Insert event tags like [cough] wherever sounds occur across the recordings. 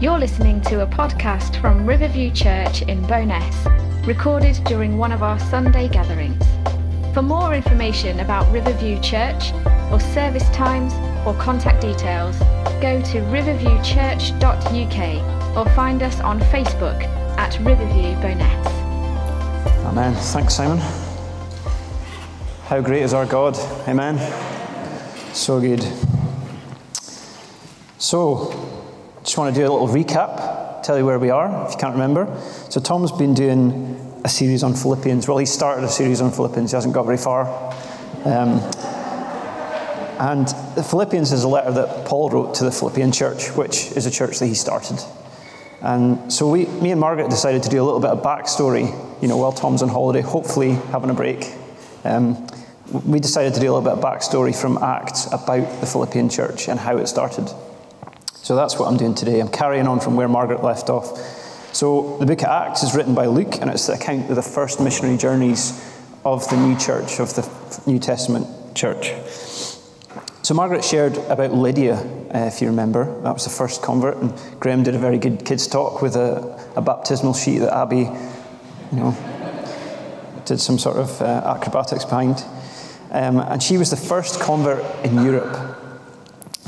You're listening to a podcast from Riverview Church in Bowness, recorded during one of our Sunday gatherings. For more information about Riverview Church, or service times, or contact details, go to riverviewchurch.uk or find us on Facebook at Riverview Bowness. Amen. Thanks, Simon. How great is our God? Amen. So good. So, just want to do a little recap, tell you where we are, if you can't remember. So, Tom's been doing a series on Philippians. Well, he started a series on Philippians, he hasn't got very far. Um, and Philippians is a letter that Paul wrote to the Philippian church, which is a church that he started. And so we, me and Margaret decided to do a little bit of backstory, you know, while Tom's on holiday, hopefully having a break. Um, we decided to do a little bit of backstory from Acts about the Philippian church and how it started. So that's what I'm doing today. I'm carrying on from where Margaret left off. So the book of Acts is written by Luke, and it's the account of the first missionary journeys of the new church, of the New Testament church. So Margaret shared about Lydia, uh, if you remember. That was the first convert, and Graham did a very good kids talk with a, a baptismal sheet that Abby, you know, did some sort of uh, acrobatics behind. Um, and she was the first convert in Europe.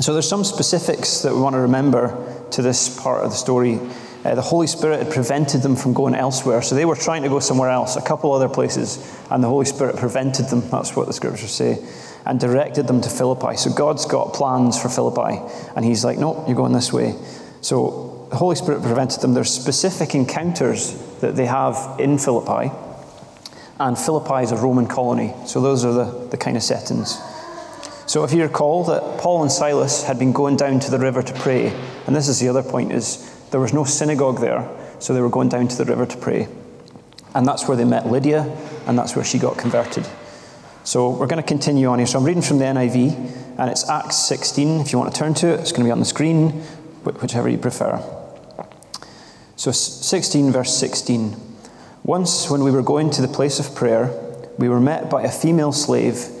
So there's some specifics that we want to remember to this part of the story. Uh, the Holy Spirit had prevented them from going elsewhere. So they were trying to go somewhere else, a couple other places, and the Holy Spirit prevented them. That's what the scriptures say. And directed them to Philippi. So God's got plans for Philippi. And He's like, no, you're going this way. So the Holy Spirit prevented them. There's specific encounters that they have in Philippi. And Philippi is a Roman colony. So those are the, the kind of settings. So if you recall that Paul and Silas had been going down to the river to pray, and this is the other point is there was no synagogue there, so they were going down to the river to pray. And that's where they met Lydia, and that's where she got converted. So we're going to continue on here. So I'm reading from the NIV, and it's Acts 16. If you want to turn to it, it's going to be on the screen, whichever you prefer. So 16, verse 16. Once, when we were going to the place of prayer, we were met by a female slave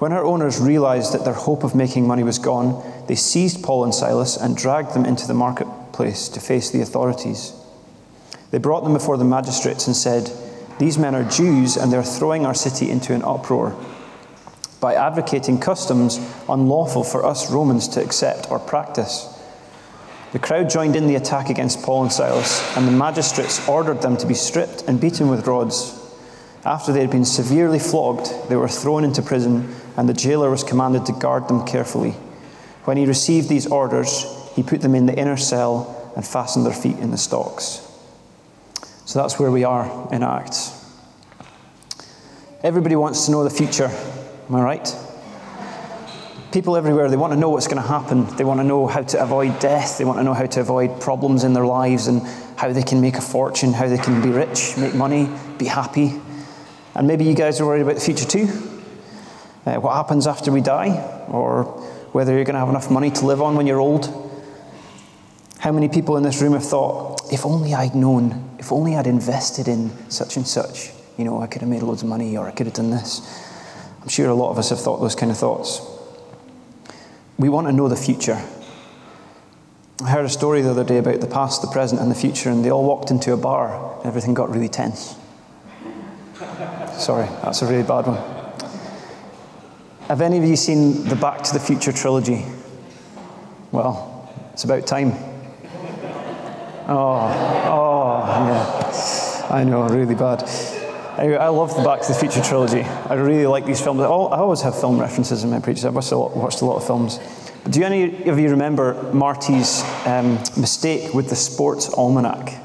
When her owners realized that their hope of making money was gone, they seized Paul and Silas and dragged them into the marketplace to face the authorities. They brought them before the magistrates and said, These men are Jews and they're throwing our city into an uproar by advocating customs unlawful for us Romans to accept or practice. The crowd joined in the attack against Paul and Silas, and the magistrates ordered them to be stripped and beaten with rods. After they had been severely flogged, they were thrown into prison, and the jailer was commanded to guard them carefully. When he received these orders, he put them in the inner cell and fastened their feet in the stocks. So that's where we are in Acts. Everybody wants to know the future, am I right? People everywhere, they want to know what's going to happen. They want to know how to avoid death. They want to know how to avoid problems in their lives and how they can make a fortune, how they can be rich, make money, be happy. And maybe you guys are worried about the future too. Uh, what happens after we die, or whether you're going to have enough money to live on when you're old. How many people in this room have thought, if only I'd known, if only I'd invested in such and such, you know, I could have made loads of money or I could have done this. I'm sure a lot of us have thought those kind of thoughts. We want to know the future. I heard a story the other day about the past, the present, and the future, and they all walked into a bar and everything got really tense. [laughs] Sorry, that's a really bad one. Have any of you seen the Back to the Future trilogy? Well, it's about time. Oh, oh, yeah. I know, really bad. Anyway, I love the Back to the Future trilogy. I really like these films. I always have film references in my preachers. I've watched a lot, of films. But do any of you remember Marty's um, mistake with the sports almanac?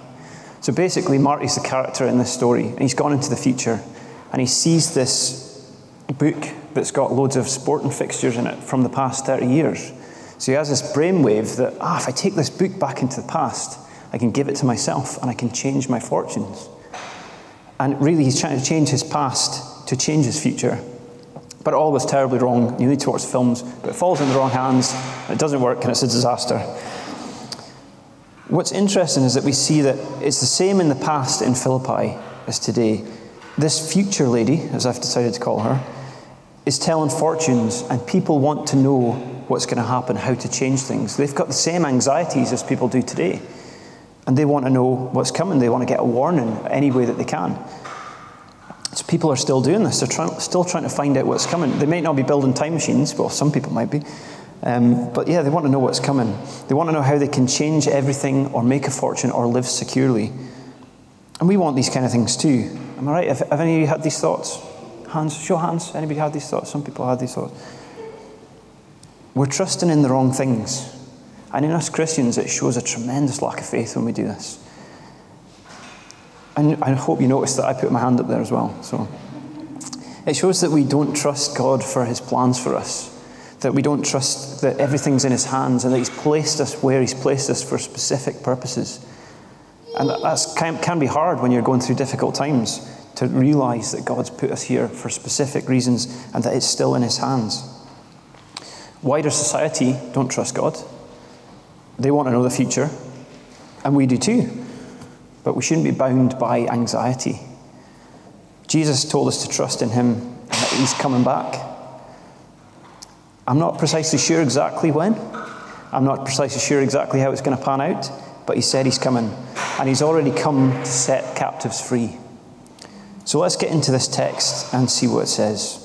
So basically, Marty's the character in this story, and he's gone into the future, and he sees this book that's got loads of sporting fixtures in it from the past 30 years. So he has this brainwave that, ah, if I take this book back into the past, I can give it to myself and I can change my fortunes. And really, he's trying to change his past to change his future. But all goes terribly wrong. You need to watch films, but it falls in the wrong hands, it doesn't work, and it's a disaster. What's interesting is that we see that it's the same in the past in Philippi as today. This future lady, as I've decided to call her, is telling fortunes, and people want to know what's going to happen, how to change things. They've got the same anxieties as people do today, and they want to know what's coming. They want to get a warning any way that they can. So people are still doing this. They're trying, still trying to find out what's coming. They may not be building time machines, well, some people might be. Um, but yeah, they want to know what's coming. They want to know how they can change everything or make a fortune or live securely. And we want these kind of things too. Am I right? Have, have any of you had these thoughts? Hands, show hands. Anybody had these thoughts? Some people had these thoughts. We're trusting in the wrong things. And in us Christians, it shows a tremendous lack of faith when we do this. And I hope you noticed that I put my hand up there as well. So it shows that we don't trust God for his plans for us. That we don't trust that everything's in his hands and that he's placed us where he's placed us for specific purposes. And that can, can be hard when you're going through difficult times to realize that God's put us here for specific reasons and that it's still in his hands. Wider society don't trust God. They want to know the future, and we do too. But we shouldn't be bound by anxiety. Jesus told us to trust in him and that he's coming back. I'm not precisely sure exactly when. I'm not precisely sure exactly how it's going to pan out, but he said he's coming and he's already come to set captives free. So let's get into this text and see what it says.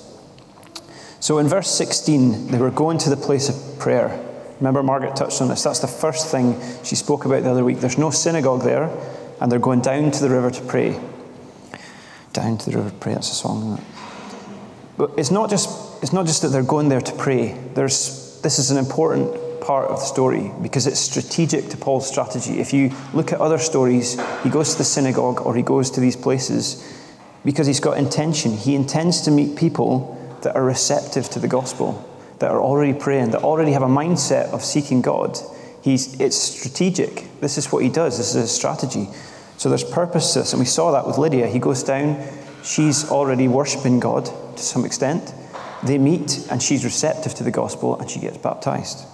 So in verse 16, they were going to the place of prayer. Remember, Margaret touched on this. That's the first thing she spoke about the other week. There's no synagogue there, and they're going down to the river to pray. Down to the river to pray. That's a song. But it's not just it's not just that they're going there to pray. There's this is an important part of the story because it's strategic to Paul's strategy. If you look at other stories, he goes to the synagogue or he goes to these places because he's got intention. He intends to meet people that are receptive to the gospel, that are already praying, that already have a mindset of seeking God. He's, it's strategic. This is what he does, this is a strategy. So there's purpose to this, and we saw that with Lydia. He goes down, she's already worshipping God to some extent. They meet, and she's receptive to the gospel, and she gets baptized.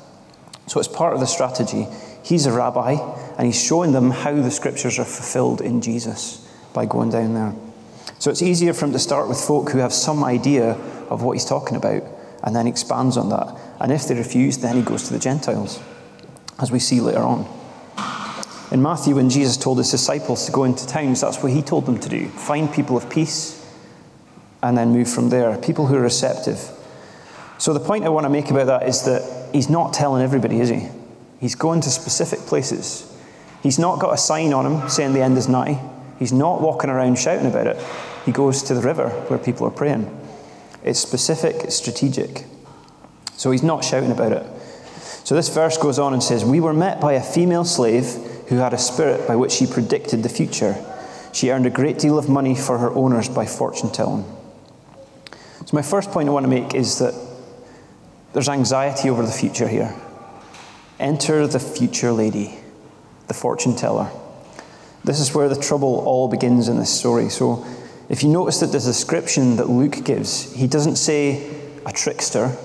So it's part of the strategy. He's a rabbi, and he's showing them how the scriptures are fulfilled in Jesus by going down there. So it's easier for him to start with folk who have some idea of what he's talking about and then expands on that. And if they refuse, then he goes to the Gentiles, as we see later on. In Matthew, when Jesus told his disciples to go into towns, that's what he told them to do find people of peace and then move from there, people who are receptive. So the point I want to make about that is that he's not telling everybody, is he? He's going to specific places. He's not got a sign on him saying the end is nigh. He's not walking around shouting about it. He goes to the river where people are praying. It's specific, it's strategic. So he's not shouting about it. So this verse goes on and says, We were met by a female slave who had a spirit by which she predicted the future. She earned a great deal of money for her owners by fortune telling. So, my first point I want to make is that there's anxiety over the future here. Enter the future lady, the fortune teller. This is where the trouble all begins in this story. So, if you notice that the description that Luke gives, he doesn't say a trickster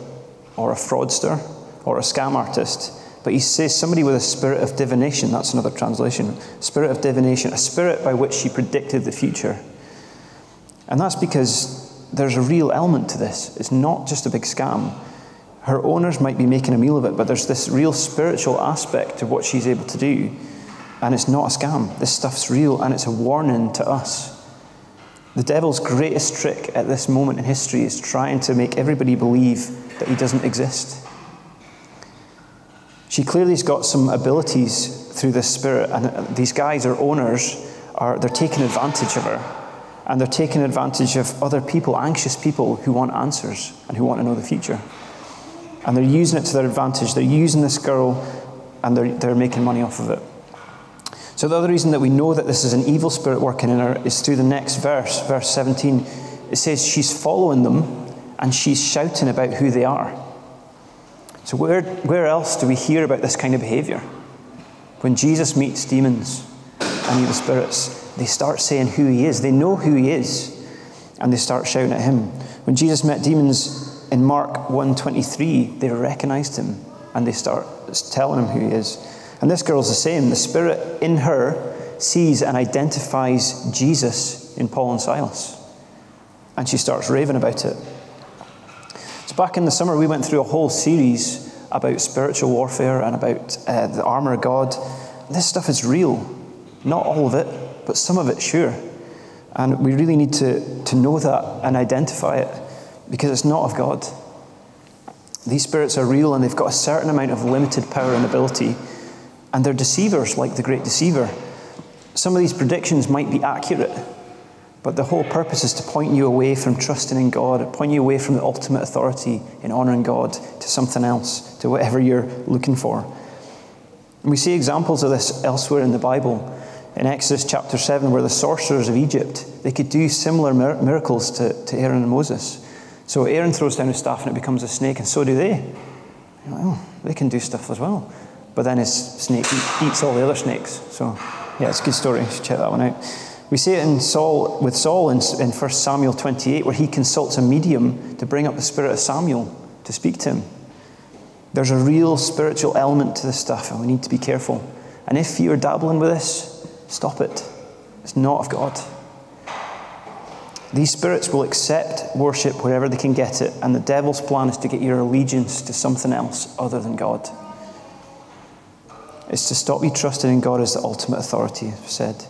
or a fraudster or a scam artist, but he says somebody with a spirit of divination. That's another translation. Spirit of divination, a spirit by which she predicted the future. And that's because there's a real element to this. It's not just a big scam. Her owners might be making a meal of it, but there's this real spiritual aspect to what she's able to do and it's not a scam. This stuff's real and it's a warning to us. The devil's greatest trick at this moment in history is trying to make everybody believe that he doesn't exist. She clearly has got some abilities through this spirit, and uh, these guys are owners, are they're taking advantage of her. And they're taking advantage of other people, anxious people who want answers and who want to know the future. And they're using it to their advantage. They're using this girl and they're, they're making money off of it. So, the other reason that we know that this is an evil spirit working in her is through the next verse, verse 17. It says she's following them and she's shouting about who they are. So, where, where else do we hear about this kind of behavior? When Jesus meets demons and evil spirits, they start saying who he is. They know who he is, and they start shouting at him. When Jesus met demons in Mark 1:23, they recognized him and they start telling him who he is. And this girl's the same. The spirit in her sees and identifies Jesus in Paul and Silas. And she starts raving about it. So, back in the summer, we went through a whole series about spiritual warfare and about uh, the armour of God. This stuff is real. Not all of it, but some of it, sure. And we really need to, to know that and identify it because it's not of God. These spirits are real and they've got a certain amount of limited power and ability, and they're deceivers like the great deceiver. Some of these predictions might be accurate, but the whole purpose is to point you away from trusting in God, point you away from the ultimate authority in honouring God to something else, to whatever you're looking for. And we see examples of this elsewhere in the Bible. In Exodus chapter 7, where the sorcerers of Egypt, they could do similar miracles to, to Aaron and Moses. So Aaron throws down his staff and it becomes a snake, and so do they. Well, they can do stuff as well. But then his snake eats all the other snakes. So, yeah, it's a good story. You should check that one out. We see it in Saul, with Saul in, in 1 Samuel 28, where he consults a medium to bring up the spirit of Samuel to speak to him. There's a real spiritual element to this stuff, and we need to be careful. And if you're dabbling with this, stop it. It's not of God. These spirits will accept worship wherever they can get it, and the devil's plan is to get your allegiance to something else other than God. It's to stop you trusting in God as the ultimate authority, said.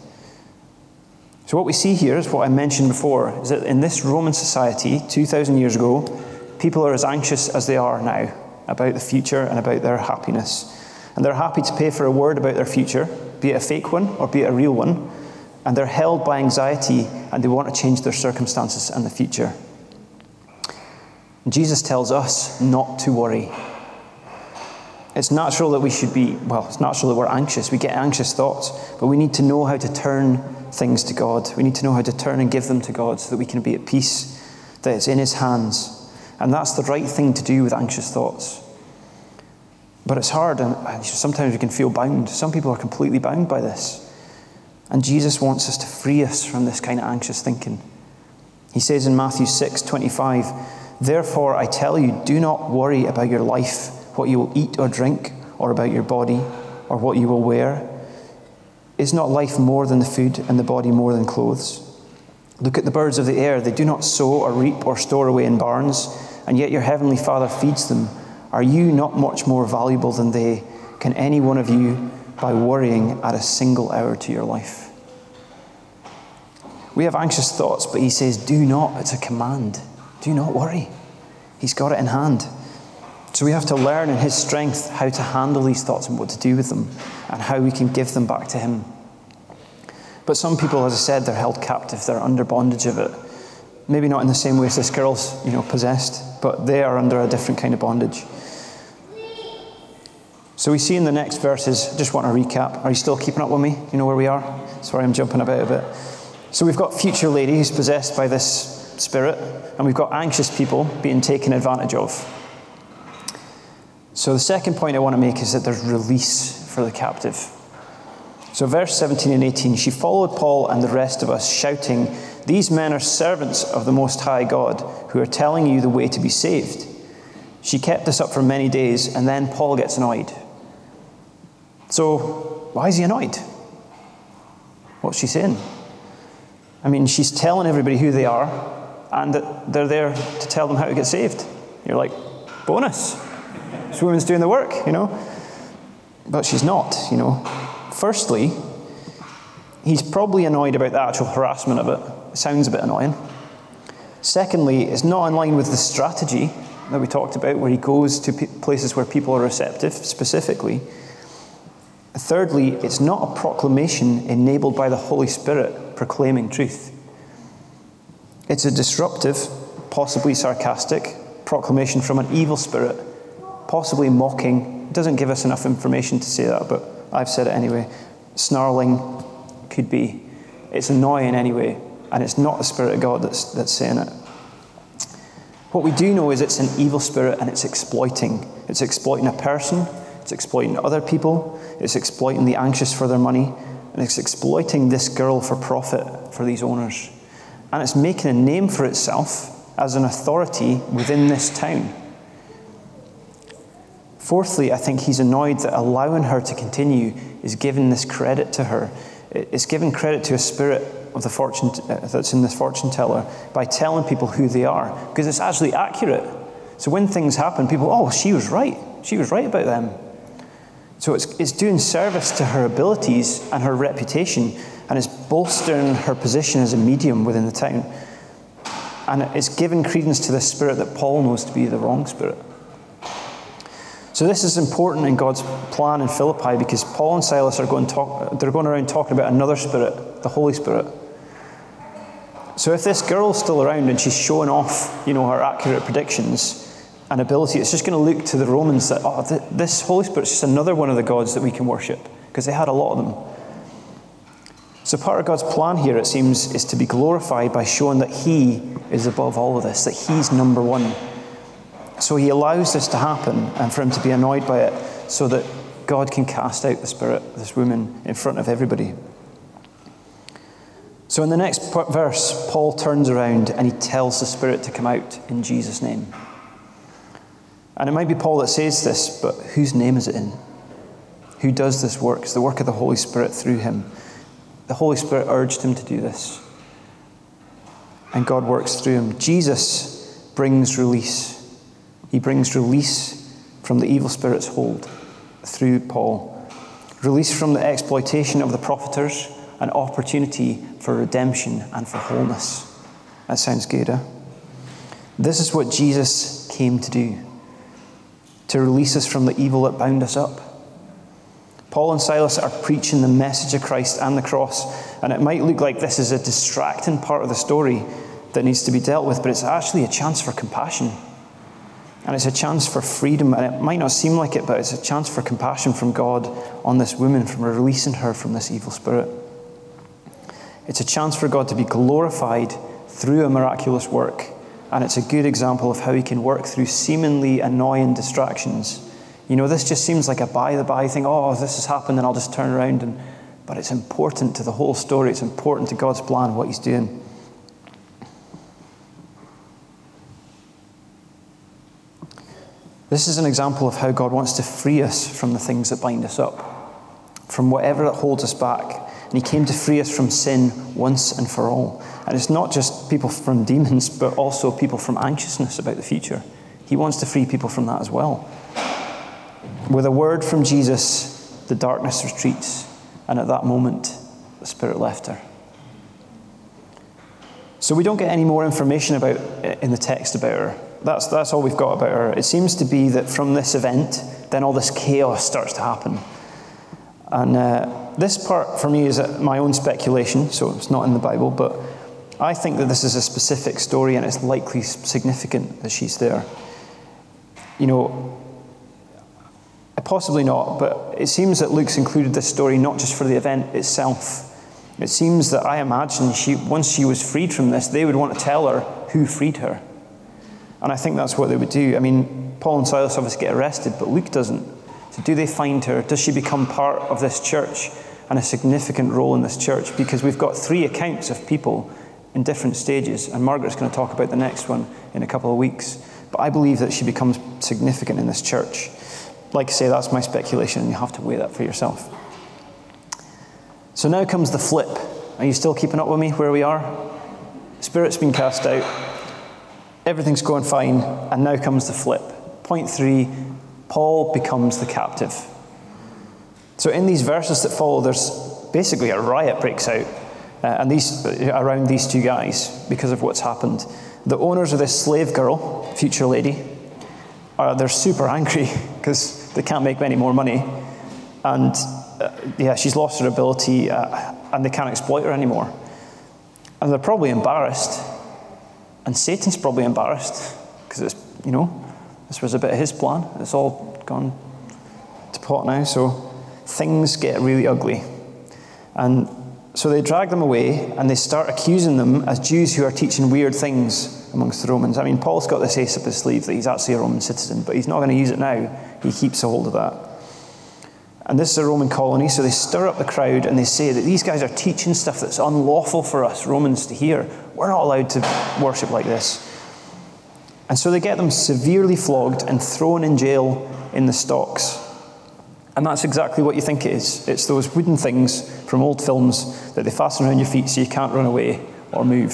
So, what we see here is what I mentioned before is that in this Roman society, 2,000 years ago, people are as anxious as they are now about the future and about their happiness. And they're happy to pay for a word about their future, be it a fake one or be it a real one. And they're held by anxiety and they want to change their circumstances and the future. Jesus tells us not to worry. It's natural that we should be, well, it's natural that we're anxious. We get anxious thoughts, but we need to know how to turn things to God. We need to know how to turn and give them to God so that we can be at peace, that it's in His hands. And that's the right thing to do with anxious thoughts. But it's hard, and uh, sometimes we can feel bound. Some people are completely bound by this. And Jesus wants us to free us from this kind of anxious thinking. He says in Matthew 6 25, Therefore I tell you, do not worry about your life, what you will eat or drink, or about your body, or what you will wear. Is not life more than the food, and the body more than clothes? Look at the birds of the air. They do not sow or reap or store away in barns and yet your heavenly Father feeds them. Are you not much more valuable than they? Can any one of you, by worrying, add a single hour to your life? We have anxious thoughts, but he says, Do not. It's a command. Do not worry. He's got it in hand. So we have to learn in his strength how to handle these thoughts and what to do with them and how we can give them back to him. But some people, as I said, they're held captive, they're under bondage of it. Maybe not in the same way as this girl's, you know, possessed, but they are under a different kind of bondage. So we see in the next verses, just want to recap. Are you still keeping up with me? You know where we are? Sorry, I'm jumping about a bit. So we've got future lady who's possessed by this spirit, and we've got anxious people being taken advantage of. So the second point I want to make is that there's release for the captive. So, verse 17 and 18 she followed Paul and the rest of us, shouting, these men are servants of the Most High God who are telling you the way to be saved. She kept this up for many days, and then Paul gets annoyed. So, why is he annoyed? What's she saying? I mean, she's telling everybody who they are, and that they're there to tell them how to get saved. You're like, bonus. This woman's doing the work, you know? But she's not, you know. Firstly, he's probably annoyed about the actual harassment of it. It sounds a bit annoying. Secondly, it's not in line with the strategy that we talked about, where he goes to places where people are receptive specifically. Thirdly, it's not a proclamation enabled by the Holy Spirit proclaiming truth. It's a disruptive, possibly sarcastic proclamation from an evil spirit, possibly mocking. It doesn't give us enough information to say that, but I've said it anyway. Snarling could be. It's annoying anyway, and it's not the Spirit of God that's, that's saying it. What we do know is it's an evil spirit and it's exploiting. It's exploiting a person, it's exploiting other people, it's exploiting the anxious for their money, and it's exploiting this girl for profit for these owners. And it's making a name for itself as an authority within this town. Fourthly, I think he's annoyed that allowing her to continue is giving this credit to her. It's giving credit to a spirit of the fortune uh, that's in this fortune teller by telling people who they are because it's actually accurate. So when things happen, people, oh, she was right. She was right about them. So it's, it's doing service to her abilities and her reputation, and it's bolstering her position as a medium within the town. And it's giving credence to the spirit that Paul knows to be the wrong spirit. So this is important in God's plan in Philippi because Paul and Silas are going, talk, they're going around talking about another spirit, the Holy Spirit. So if this girl's still around and she's showing off, you know, her accurate predictions, and ability, it's just going to look to the Romans that, oh, th- this Holy Spirit's just another one of the gods that we can worship, because they had a lot of them. So, part of God's plan here, it seems, is to be glorified by showing that He is above all of this, that He's number one. So, He allows this to happen and for Him to be annoyed by it so that God can cast out the spirit of this woman in front of everybody. So, in the next verse, Paul turns around and he tells the spirit to come out in Jesus' name. And it might be Paul that says this, but whose name is it in? Who does this work? It's the work of the Holy Spirit through him. The Holy Spirit urged him to do this. And God works through him. Jesus brings release. He brings release from the evil spirit's hold through Paul. Release from the exploitation of the profiters, an opportunity for redemption and for wholeness. That sounds good, eh? This is what Jesus came to do to release us from the evil that bound us up. Paul and Silas are preaching the message of Christ and the cross, and it might look like this is a distracting part of the story that needs to be dealt with, but it's actually a chance for compassion. And it's a chance for freedom, and it might not seem like it, but it's a chance for compassion from God on this woman, from releasing her from this evil spirit. It's a chance for God to be glorified through a miraculous work and it's a good example of how he can work through seemingly annoying distractions. You know, this just seems like a by the by thing. Oh, this has happened, and I'll just turn around. And, but it's important to the whole story, it's important to God's plan, what he's doing. This is an example of how God wants to free us from the things that bind us up, from whatever that holds us back. And He came to free us from sin once and for all. And it's not just people from demons, [laughs] but also people from anxiousness about the future. He wants to free people from that as well. With a word from Jesus, the darkness retreats, and at that moment, the Spirit left her. So we don't get any more information about eh, in the text about her. That's, that's all we've got about her. It seems to be that from this event, then all this chaos starts to happen. And uh, this part for me is my own speculation, so it's not in the Bible, but I think that this is a specific story and it's likely significant that she's there. You know, possibly not, but it seems that Luke's included this story not just for the event itself. It seems that I imagine she, once she was freed from this, they would want to tell her who freed her. And I think that's what they would do. I mean, Paul and Silas obviously get arrested, but Luke doesn't. So, do they find her? Does she become part of this church and a significant role in this church? Because we've got three accounts of people in different stages, and Margaret's going to talk about the next one in a couple of weeks. But I believe that she becomes significant in this church. Like I say, that's my speculation, and you have to weigh that for yourself. So now comes the flip. Are you still keeping up with me where we are? Spirit's been cast out, everything's going fine, and now comes the flip. Point three Paul becomes the captive. So in these verses that follow, there's basically a riot breaks out uh, and these, around these two guys because of what's happened. The owners of this slave girl, future lady, are, they're super angry [laughs] because they can't make any more money. And uh, yeah, she's lost her ability uh, and they can't exploit her anymore. And they're probably embarrassed. And Satan's probably embarrassed because it's, you know, this was a bit of his plan. It's all gone to pot now, so things get really ugly. And so they drag them away and they start accusing them as Jews who are teaching weird things amongst the Romans. I mean, Paul's got this ace up his sleeve that he's actually a Roman citizen, but he's not going to use it now. He keeps a hold of that. And this is a Roman colony, so they stir up the crowd and they say that these guys are teaching stuff that's unlawful for us Romans to hear. We're not allowed to worship like this. And so they get them severely flogged and thrown in jail in the stocks. And that's exactly what you think it is. It's those wooden things from old films that they fasten around your feet so you can't run away or move.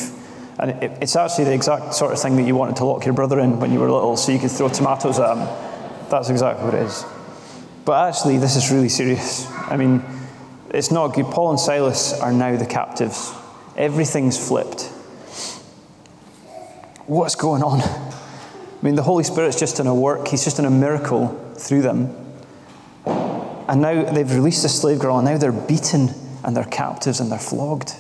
And it, it's actually the exact sort of thing that you wanted to lock your brother in when you were little so you could throw tomatoes at him. That's exactly what it is. But actually, this is really serious. I mean, it's not good. Paul and Silas are now the captives. Everything's flipped. What's going on? I mean, the Holy Spirit's just in a work, He's just in a miracle through them. And now they've released the slave girl, and now they're beaten, and they're captives, and they're flogged.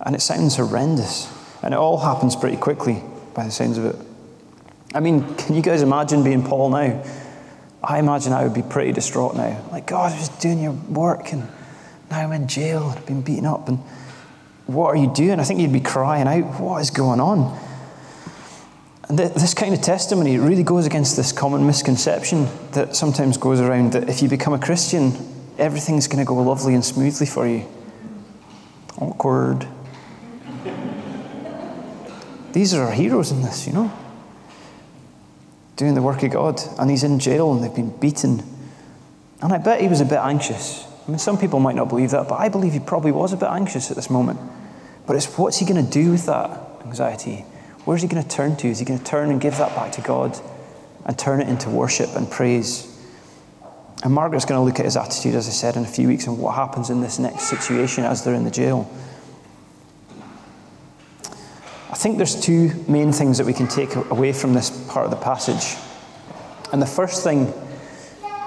And it sounds horrendous. And it all happens pretty quickly, by the sounds of it. I mean, can you guys imagine being Paul now? I imagine I would be pretty distraught now. Like, God, I was just doing your work, and now I'm in jail, and I've been beaten up, and what are you doing? I think you'd be crying out, What is going on? And this kind of testimony really goes against this common misconception that sometimes goes around that if you become a Christian, everything's going to go lovely and smoothly for you. Awkward. These are our heroes in this, you know? Doing the work of God. And he's in jail and they've been beaten. And I bet he was a bit anxious. I mean, some people might not believe that, but I believe he probably was a bit anxious at this moment. But it's what's he going to do with that anxiety? Where's he going to turn to? Is he going to turn and give that back to God and turn it into worship and praise? And Margaret's going to look at his attitude, as I said, in a few weeks and what happens in this next situation as they're in the jail. I think there's two main things that we can take away from this part of the passage. And the first thing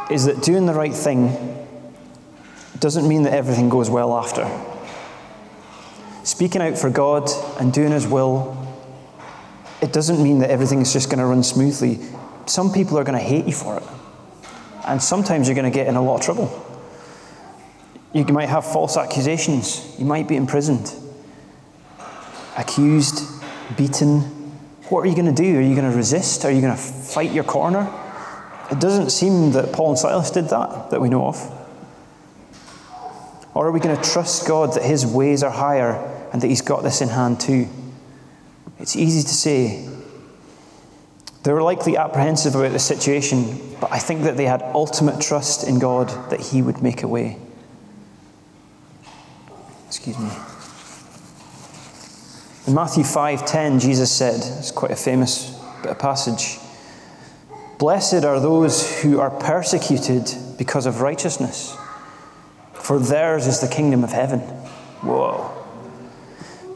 is that doing the right thing doesn't mean that everything goes well after. Speaking out for God and doing His will it doesn't mean that everything is just going to run smoothly. Some people are going to hate you for it. And sometimes you're going to get in a lot of trouble. You might have false accusations. You might be imprisoned, accused, beaten. What are you going to do? Are you going to resist? Are you going to fight your corner? It doesn't seem that Paul and Silas did that, that we know of. Or are we going to trust God that his ways are higher and that he's got this in hand too? It's easy to say. They were likely apprehensive about the situation, but I think that they had ultimate trust in God that He would make a way. Excuse me. In Matthew 5:10, Jesus said, it's quite a famous bit of passage. Blessed are those who are persecuted because of righteousness, for theirs is the kingdom of heaven. Whoa.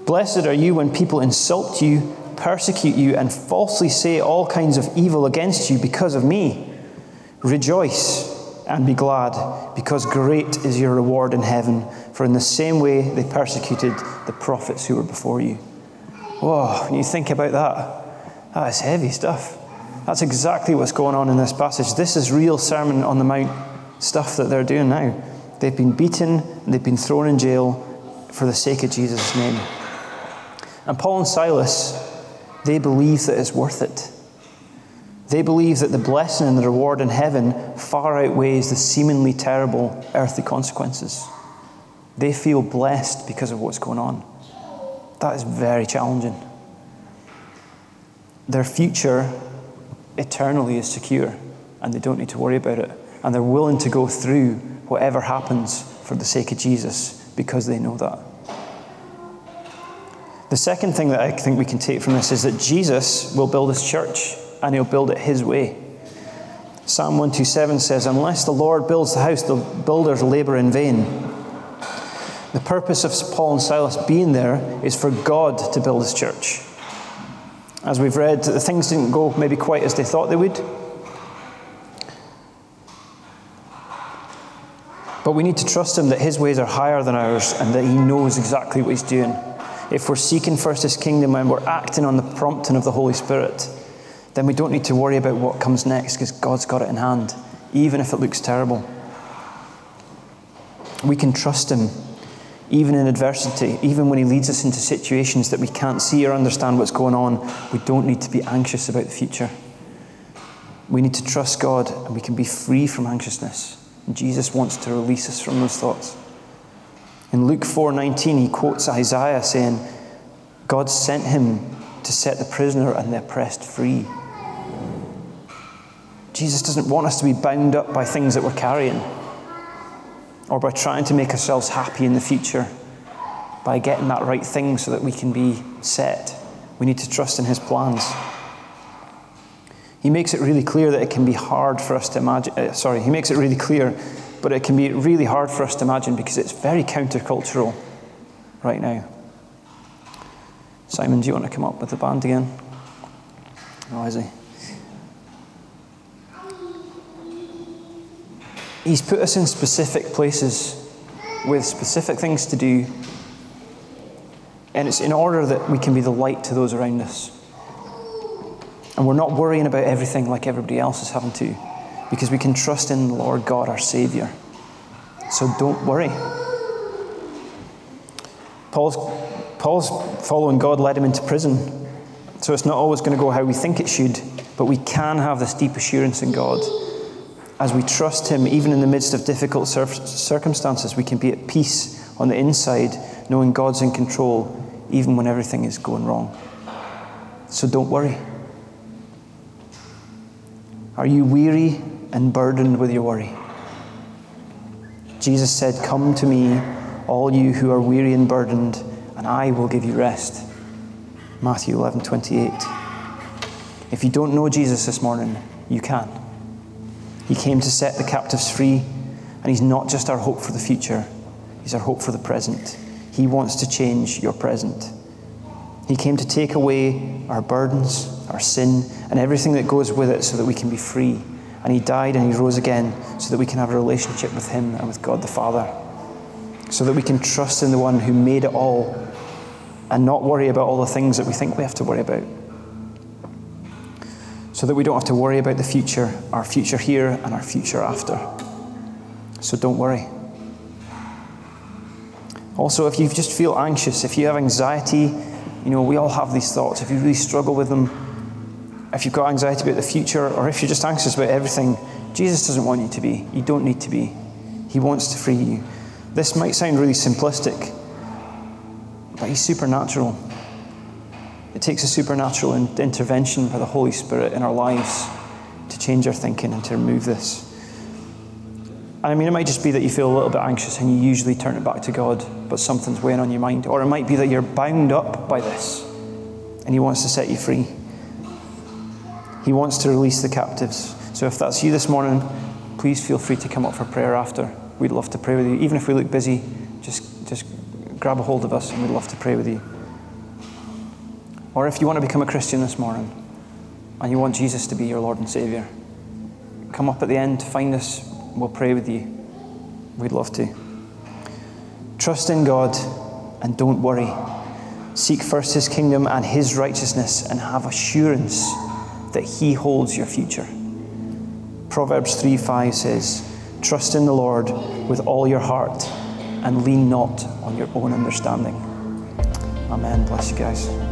Blessed are you when people insult you, persecute you, and falsely say all kinds of evil against you because of me. Rejoice and be glad, because great is your reward in heaven, for in the same way they persecuted the prophets who were before you. Whoa, when you think about that, that is heavy stuff. That's exactly what's going on in this passage. This is real Sermon on the Mount stuff that they're doing now. They've been beaten, they've been thrown in jail for the sake of Jesus' name. And Paul and Silas, they believe that it's worth it. They believe that the blessing and the reward in heaven far outweighs the seemingly terrible earthly consequences. They feel blessed because of what's going on. That is very challenging. Their future eternally is secure, and they don't need to worry about it. And they're willing to go through whatever happens for the sake of Jesus because they know that. The second thing that I think we can take from this is that Jesus will build his church and he'll build it his way. Psalm 127 says, Unless the Lord builds the house, the builders labor in vain. The purpose of Paul and Silas being there is for God to build his church. As we've read, the things didn't go maybe quite as they thought they would. But we need to trust him that his ways are higher than ours and that he knows exactly what he's doing if we're seeking first His kingdom and we're acting on the prompting of the Holy Spirit, then we don't need to worry about what comes next because God's got it in hand, even if it looks terrible. We can trust Him even in adversity, even when He leads us into situations that we can't see or understand what's going on. We don't need to be anxious about the future. We need to trust God and we can be free from anxiousness Jesus wants to release us from those thoughts. In Luke 4:19, he quotes Isaiah saying, God sent him to set the prisoner and the oppressed free. Jesus doesn't want us to be bound up by things that we're carrying or by trying to make ourselves happy in the future by getting that right thing so that we can be set. We need to trust in his plans. He makes it really clear that it can be hard for us to imagine. Uh, sorry, he makes it really clear, but it can be really hard for us to imagine because it's very countercultural right now. Simon, do you want to come up with the band again? Oh, is he? He's put us in specific places with specific things to do, and it's in order that we can be the light to those around us. And we're not worrying about everything like everybody else is having to, because we can trust in the Lord God, our Savior. So don't worry. Paul's, Paul's following God led him into prison. So it's not always going to go how we think it should, but we can have this deep assurance in God. As we trust Him, even in the midst of difficult circumstances, we can be at peace on the inside, knowing God's in control, even when everything is going wrong. So don't worry. Are you weary and burdened with your worry? Jesus said, Come to me, all you who are weary and burdened, and I will give you rest. Matthew 11 28. If you don't know Jesus this morning, you can. He came to set the captives free, and He's not just our hope for the future, He's our hope for the present. He wants to change your present. He came to take away our burdens, our sin, and everything that goes with it so that we can be free. And He died and He rose again so that we can have a relationship with Him and with God the Father. So that we can trust in the one who made it all and not worry about all the things that we think we have to worry about. So that we don't have to worry about the future, our future here and our future after. So don't worry. Also, if you just feel anxious, if you have anxiety, you know, we all have these thoughts. If you really struggle with them, if you've got anxiety about the future, or if you're just anxious about everything, Jesus doesn't want you to be. You don't need to be. He wants to free you. This might sound really simplistic, but He's supernatural. It takes a supernatural intervention by the Holy Spirit in our lives to change our thinking and to remove this. And I mean, it might just be that you feel a little bit anxious and you usually turn it back to God, but something's weighing on your mind. Or it might be that you're bound up by this and He wants to set you free. He wants to release the captives. So if that's you this morning, please feel free to come up for prayer after. We'd love to pray with you. Even if we look busy, just, just grab a hold of us and we'd love to pray with you. Or if you want to become a Christian this morning and you want Jesus to be your Lord and Savior, come up at the end, to find us, We'll pray with you. We'd love to. Trust in God and don't worry. Seek first his kingdom and his righteousness and have assurance that he holds your future. Proverbs 3 5 says, Trust in the Lord with all your heart and lean not on your own understanding. Amen. Bless you guys.